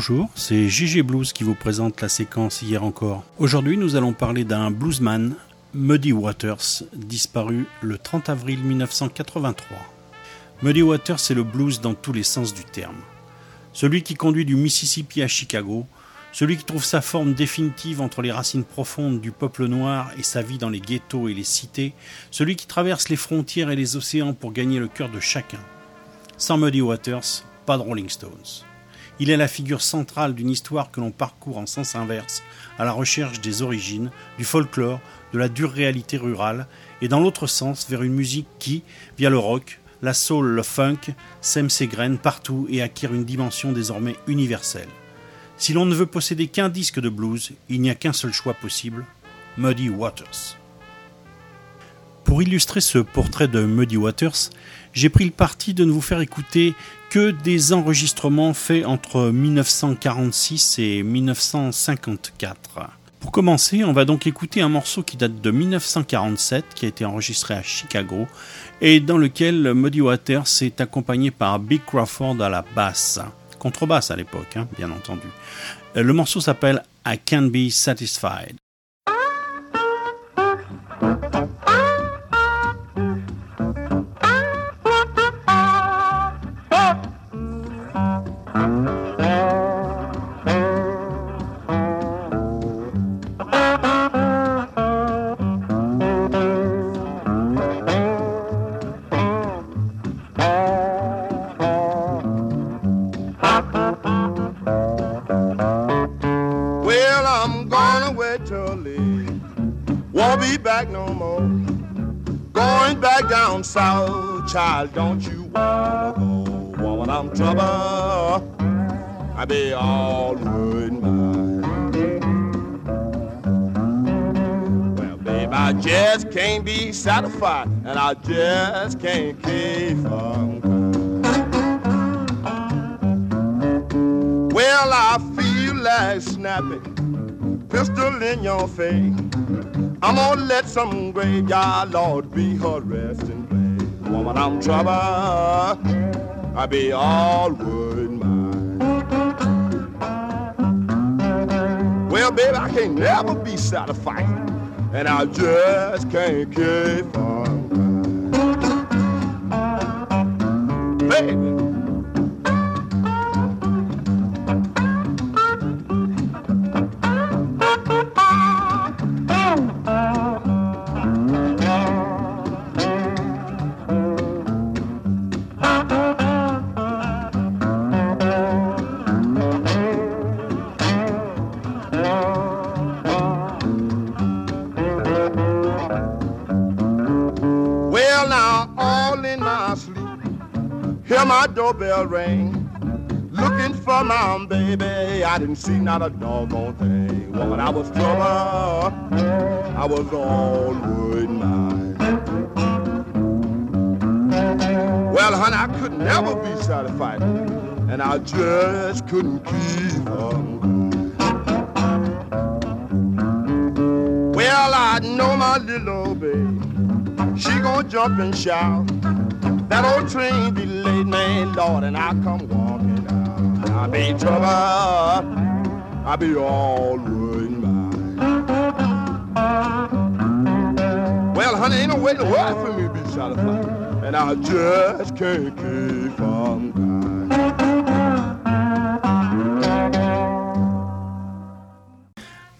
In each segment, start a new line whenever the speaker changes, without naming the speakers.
Bonjour, c'est GG Blues qui vous présente la séquence Hier encore. Aujourd'hui, nous allons parler d'un bluesman, Muddy Waters, disparu le 30 avril 1983. Muddy Waters, c'est le blues dans tous les sens du terme. Celui qui conduit du Mississippi à Chicago, celui qui trouve sa forme définitive entre les racines profondes du peuple noir et sa vie dans les ghettos et les cités, celui qui traverse les frontières et les océans pour gagner le cœur de chacun. Sans Muddy Waters, pas de Rolling Stones. Il est la figure centrale d'une histoire que l'on parcourt en sens inverse, à la recherche des origines, du folklore, de la dure réalité rurale, et dans l'autre sens vers une musique qui, via le rock, la soul, le funk, sème ses graines partout et acquiert une dimension désormais universelle. Si l'on ne veut posséder qu'un disque de blues, il n'y a qu'un seul choix possible, Muddy Waters. Pour illustrer ce portrait de Muddy Waters, j'ai pris le parti de ne vous faire écouter que des enregistrements faits entre 1946 et 1954. Pour commencer, on va donc écouter un morceau qui date de 1947, qui a été enregistré à Chicago, et dans lequel Muddy Waters est accompagné par Big Crawford à la basse, contrebasse à l'époque, hein, bien entendu. Le morceau s'appelle I Can't Be Satisfied.
Child, don't you wanna go? Woman, I'm trouble. I be all good mine. Well, babe, I just can't be satisfied, and I just can't keep from Well, I feel like snapping, pistol in your face. I'm gonna let some graveyard lord be her resting place woman, I'm trouble. I be all wood mine. Well, baby, I can't never be satisfied, and I just can't keep on. Baby. Doorbell ring. Looking for my baby, I didn't see not a doggone thing. Woman, I was trouble, I was all wood mine. Well, honey, I could never be satisfied, and I just couldn't keep on. Well, I know my little baby, she gonna jump and shout. That old train delayed me, Lord, and I come walking out. I be trouble, I be all ruined Well, honey, ain't no way to work for me to be satisfied, and I just can't keep on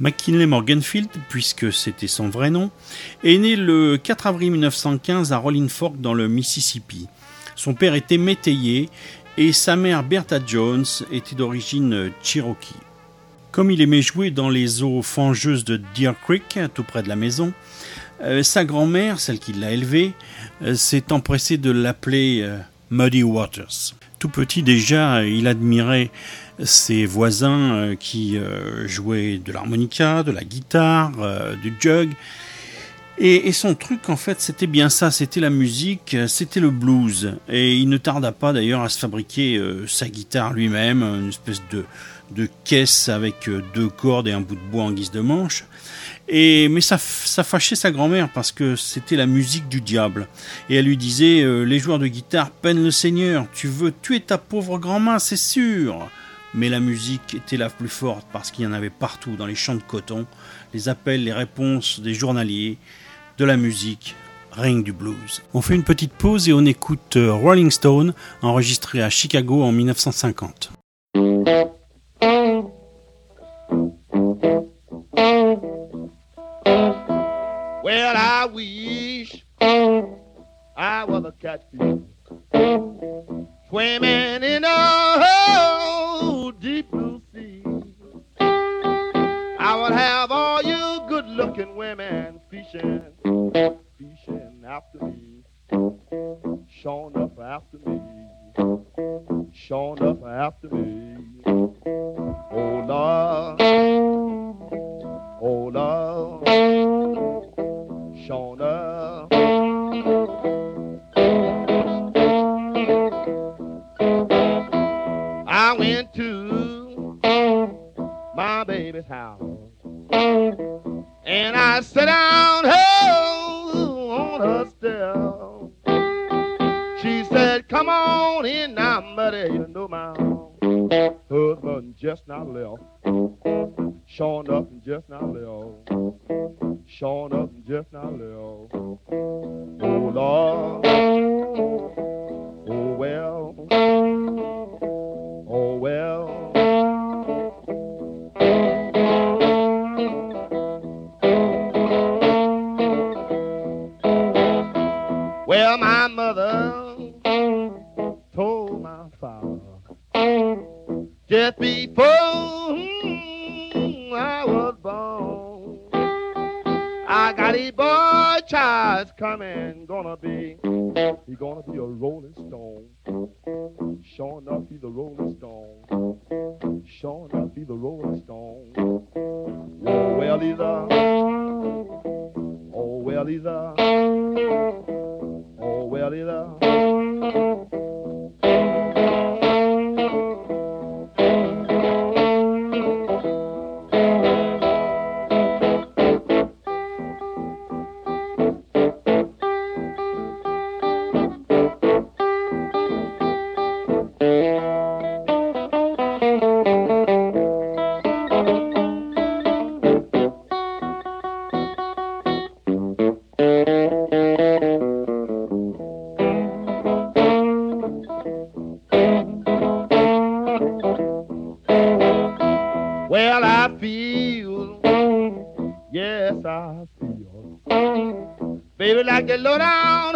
McKinley Morganfield, puisque c'était son vrai nom, est né le 4 avril 1915 à Rolling Fork dans le Mississippi. Son père était métayer et sa mère Bertha Jones était d'origine cherokee. Comme il aimait jouer dans les eaux fangeuses de Deer Creek, tout près de la maison, euh, sa grand-mère, celle qui l'a élevé, euh, s'est empressée de l'appeler euh, Muddy Waters. Tout petit déjà, il admirait ses voisins euh, qui euh, jouaient de l'harmonica, de la guitare, euh, du jug. Et, son truc, en fait, c'était bien ça, c'était la musique, c'était le blues. Et il ne tarda pas d'ailleurs à se fabriquer sa guitare lui-même, une espèce de, caisse avec deux cordes et un bout de bois en guise de manche. Et, mais ça, ça fâchait sa grand-mère parce que c'était la musique du diable. Et elle lui disait Les joueurs de guitare peinent le Seigneur, tu veux tuer ta pauvre grand-mère, c'est sûr mais la musique était la plus forte parce qu'il y en avait partout dans les champs de coton, les appels, les réponses des journaliers, de la musique, ring du blues. On fait une petite pause et on écoute euh, Rolling Stone, enregistré à Chicago en 1950.
Well, I wish I was a catfish swimming in a after me, showing up after me, showing up after me.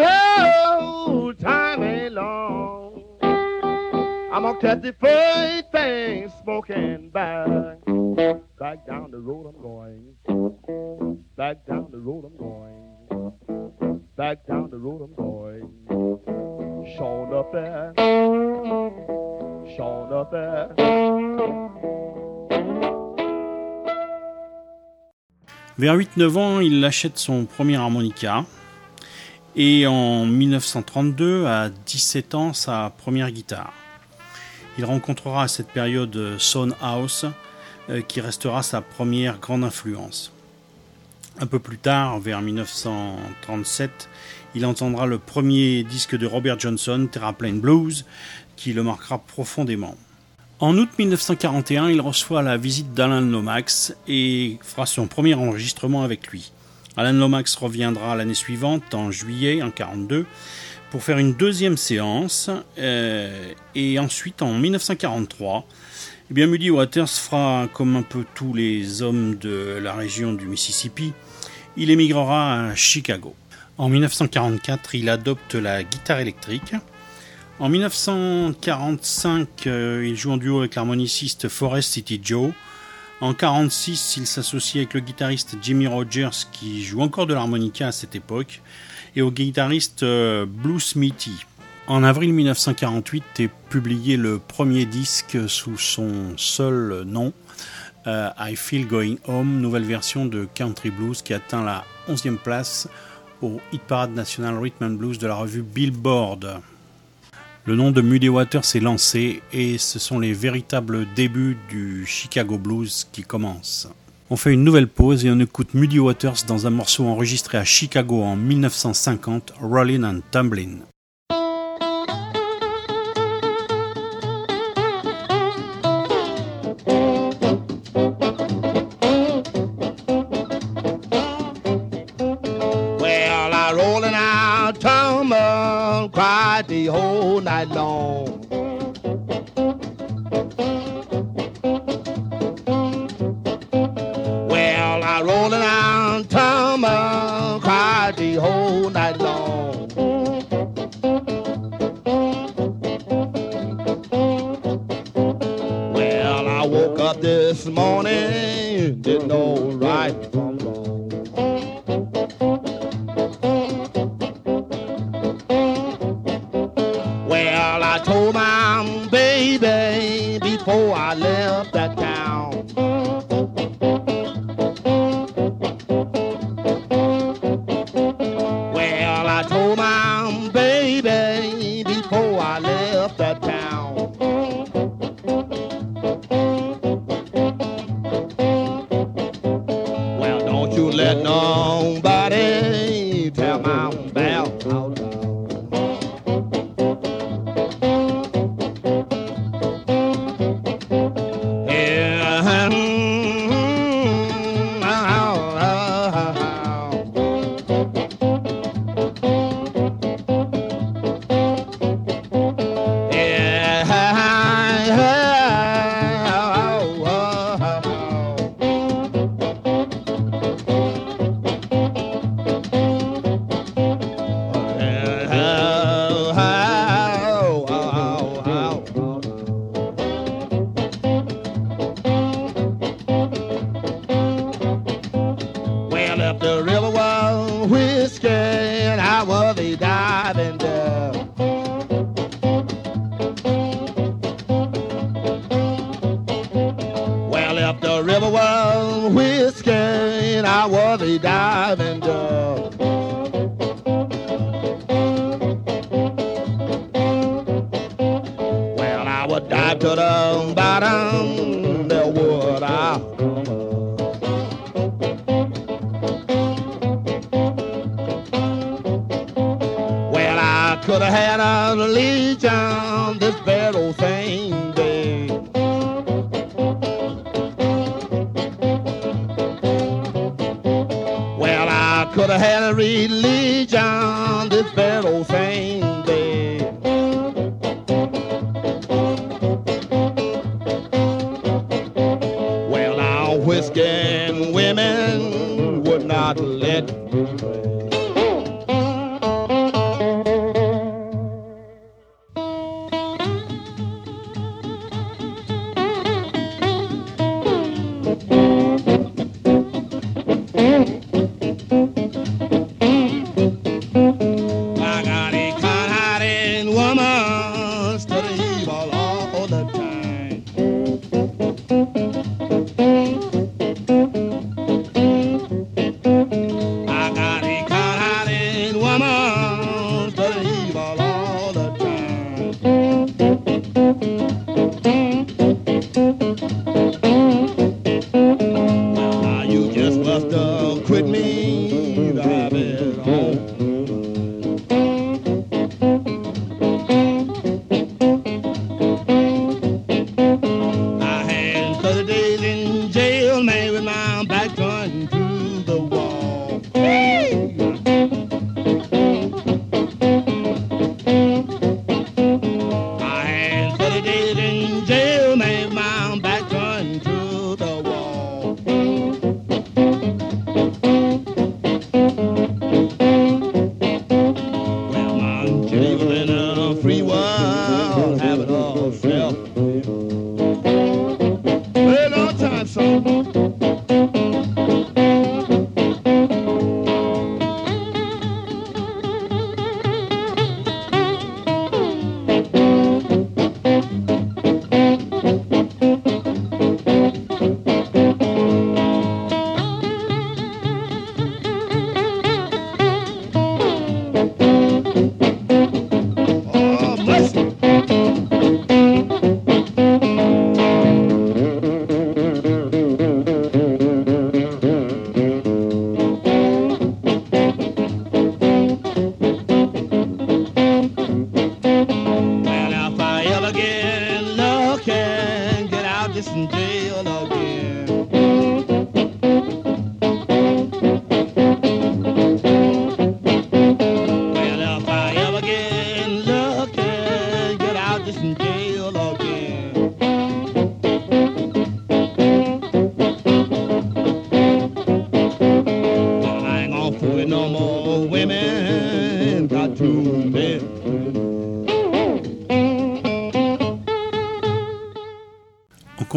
Oh, time ain't long. Smoking back, down the road I'm going, back down the road I'm going, down.
Vers 8-9 ans, il achète son premier harmonica. Et en 1932, à 17 ans, sa première guitare. Il rencontrera à cette période Son House, euh, qui restera sa première grande influence. Un peu plus tard, vers 1937, il entendra le premier disque de Robert Johnson, Terraplane Blues, qui le marquera profondément. En août 1941, il reçoit la visite d'Alan Lomax et fera son premier enregistrement avec lui. Alan Lomax reviendra l'année suivante, en juillet, en 42, pour faire une deuxième séance. euh, et ensuite, en 1943, eh bien, Muddy Waters fera, comme un peu tous les hommes de la région du Mississippi, il émigrera à Chicago. En 1944, il adopte la guitare électrique. En 1945, euh, il joue en duo avec l'harmoniciste Forest City Joe. En 1946, il s'associe avec le guitariste Jimmy Rogers, qui joue encore de l'harmonica à cette époque, et au guitariste euh, Blue Smithy. En avril 1948 est publié le premier disque sous son seul nom, euh, I Feel Going Home, nouvelle version de Country Blues qui atteint la 11e place au Hit Parade National Rhythm and Blues de la revue Billboard. Le nom de Muddy Waters est lancé et ce sont les véritables débuts du Chicago Blues qui commencent. On fait une nouvelle pause et on écoute Muddy Waters dans un morceau enregistré à Chicago en 1950, Rollin' and Tumblin'.
and cried the whole night long. Well, I rolled around town and cried the whole night long. Well, I woke up this morning. on. the river was whiskey and I was a diving dog. Well, I would dive to the bottom, there would I. Well, I could have had a legion. be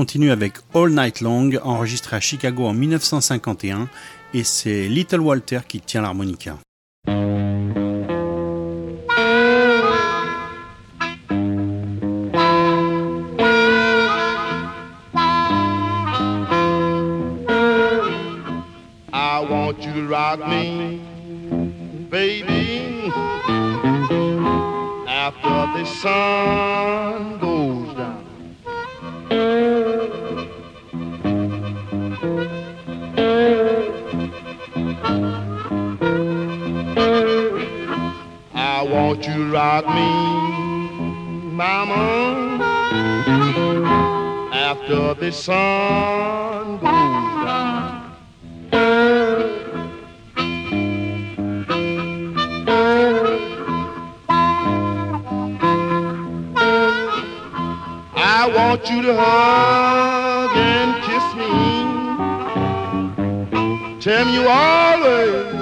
continue avec All Night Long, enregistré à Chicago en 1951, et c'est Little Walter qui tient l'harmonica. you rock me, mama, after the sun goes down. I want you to hug and kiss me. Tell me you always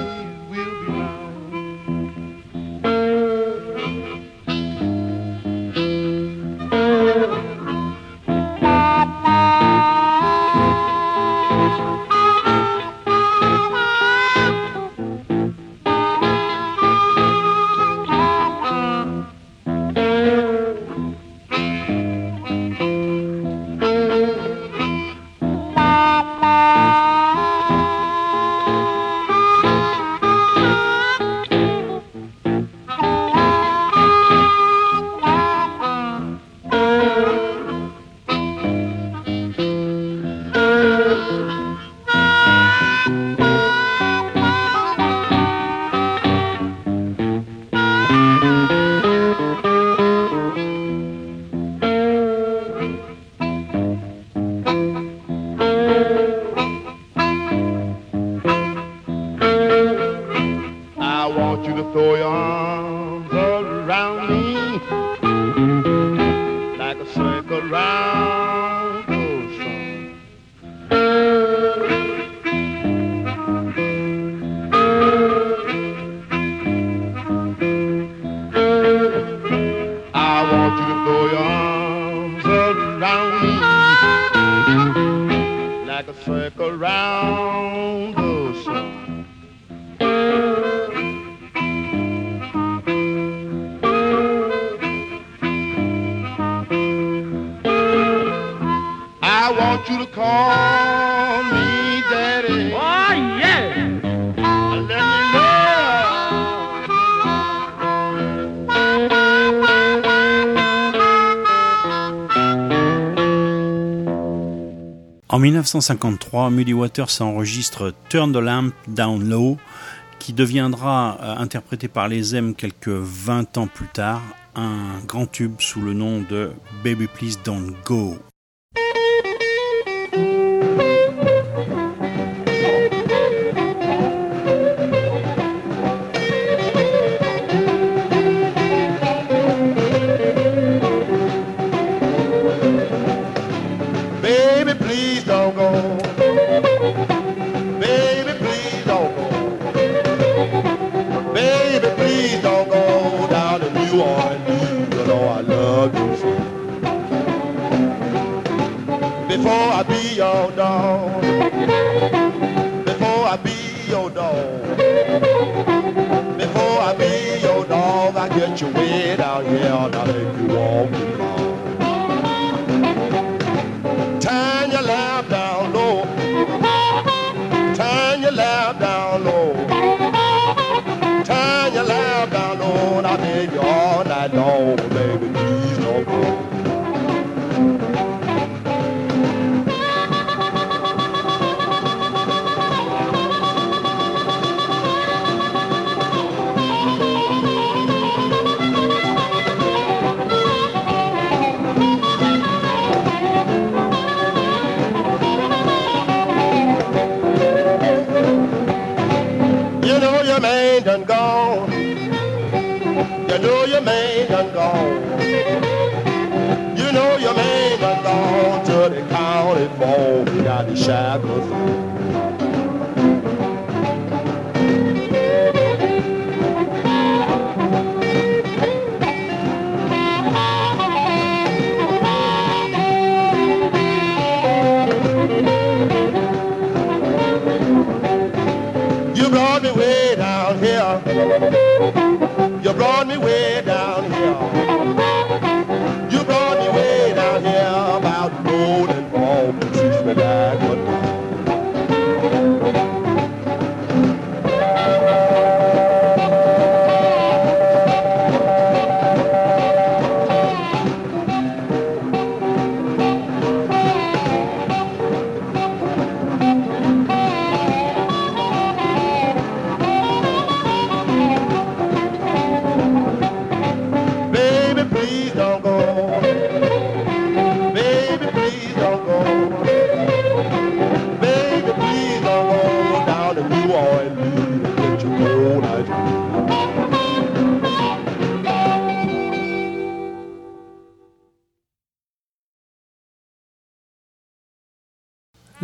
around me. Like a circle round 1953, Muddy Waters enregistre Turn the Lamp Down Low, qui deviendra, euh, interprété par les M quelques 20 ans plus tard, un grand tube sous le nom de Baby Please Don't Go.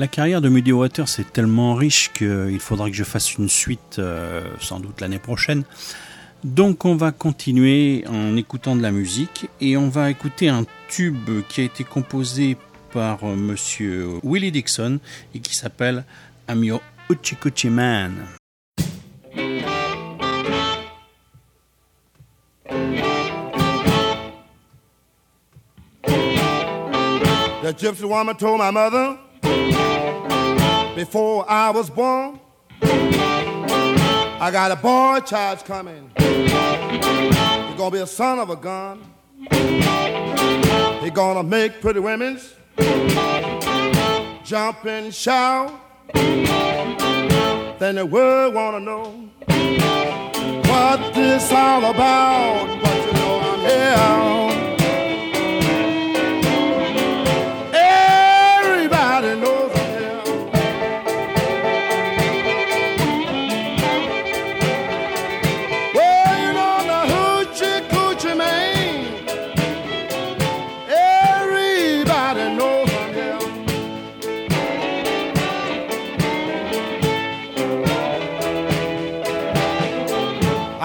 La carrière de Muddy Waters est tellement riche qu'il faudra que je fasse une suite euh, sans doute l'année prochaine. Donc on va continuer en écoutant de la musique et on va écouter un tube qui a été composé par euh, monsieur Willie Dixon et qui s'appelle I'm Your Uchi Man.
Before I was born. I got a boy child coming. He's gonna be a son of a gun. He's gonna make pretty women's jump and shout. Then the world wanna know what this all about. But you know I'm here.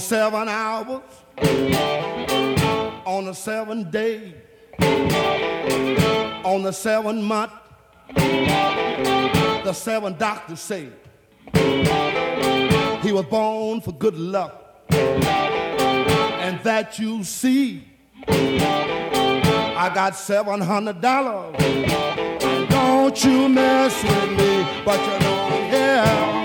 Seven hours, on the seven day, on the seven month, the seven doctors say he was born for good luck, and that you see. I got seven hundred dollars. Don't you mess with me, but you know I'm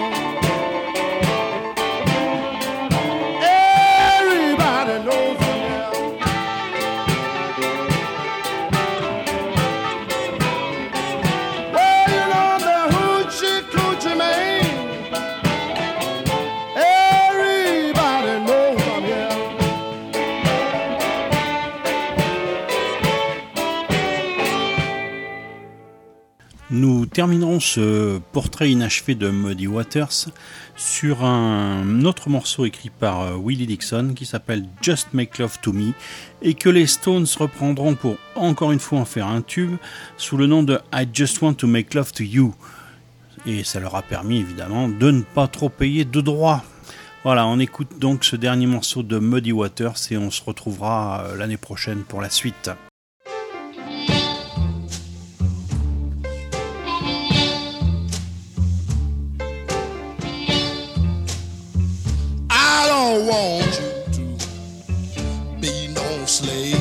ce portrait inachevé de Muddy Waters sur un autre morceau écrit par euh, Willie Dixon qui s'appelle Just Make Love to Me et que les Stones reprendront pour encore une fois en faire un tube sous le nom de I Just Want to Make Love to You. Et ça leur a permis évidemment de ne pas trop payer de droits. Voilà, on écoute donc ce dernier morceau de Muddy Waters et on se retrouvera euh, l'année prochaine pour la suite.
Want you to be no slave.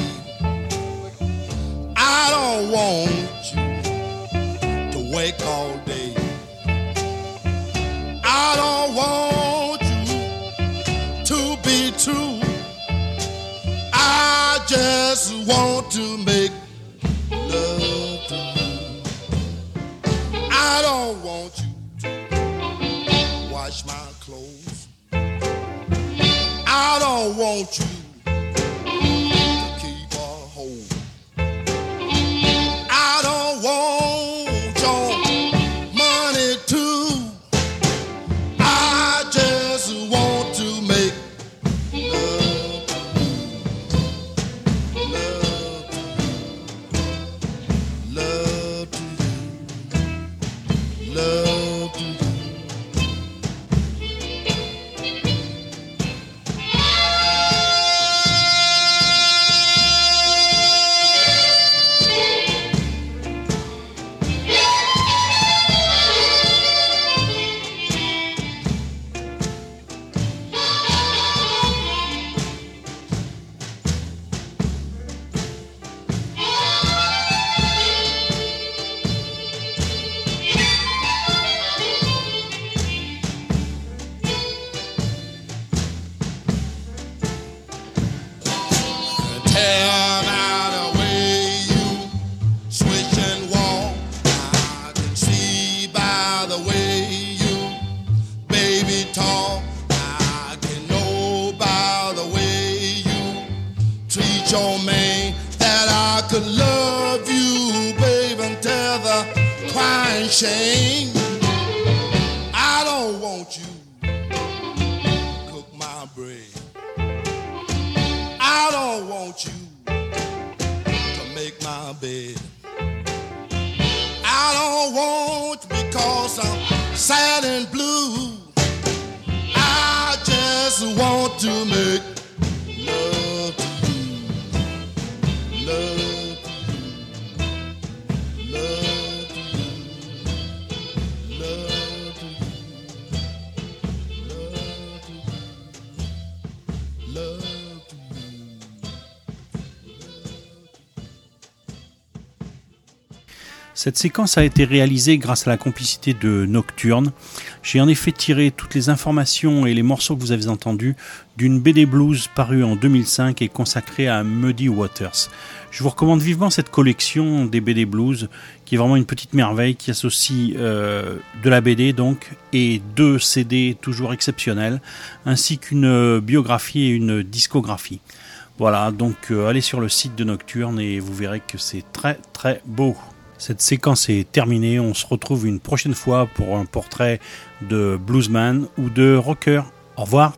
your man that I could love you, babe, until the crying shame. I don't want you cook my bread. I don't want you to make my bed. I don't want because I'm sad and blue. I just want to make
Cette séquence a été réalisée grâce à la complicité de Nocturne. J'ai en effet tiré toutes les informations et les morceaux que vous avez entendus d'une BD blues parue en 2005 et consacrée à Muddy Waters. Je vous recommande vivement cette collection des BD blues qui est vraiment une petite merveille qui associe euh, de la BD donc et deux CD toujours exceptionnels ainsi qu'une biographie et une discographie. Voilà, donc euh, allez sur le site de Nocturne et vous verrez que c'est très très beau. Cette séquence est terminée, on se retrouve une prochaine fois pour un portrait de bluesman ou de rocker. Au revoir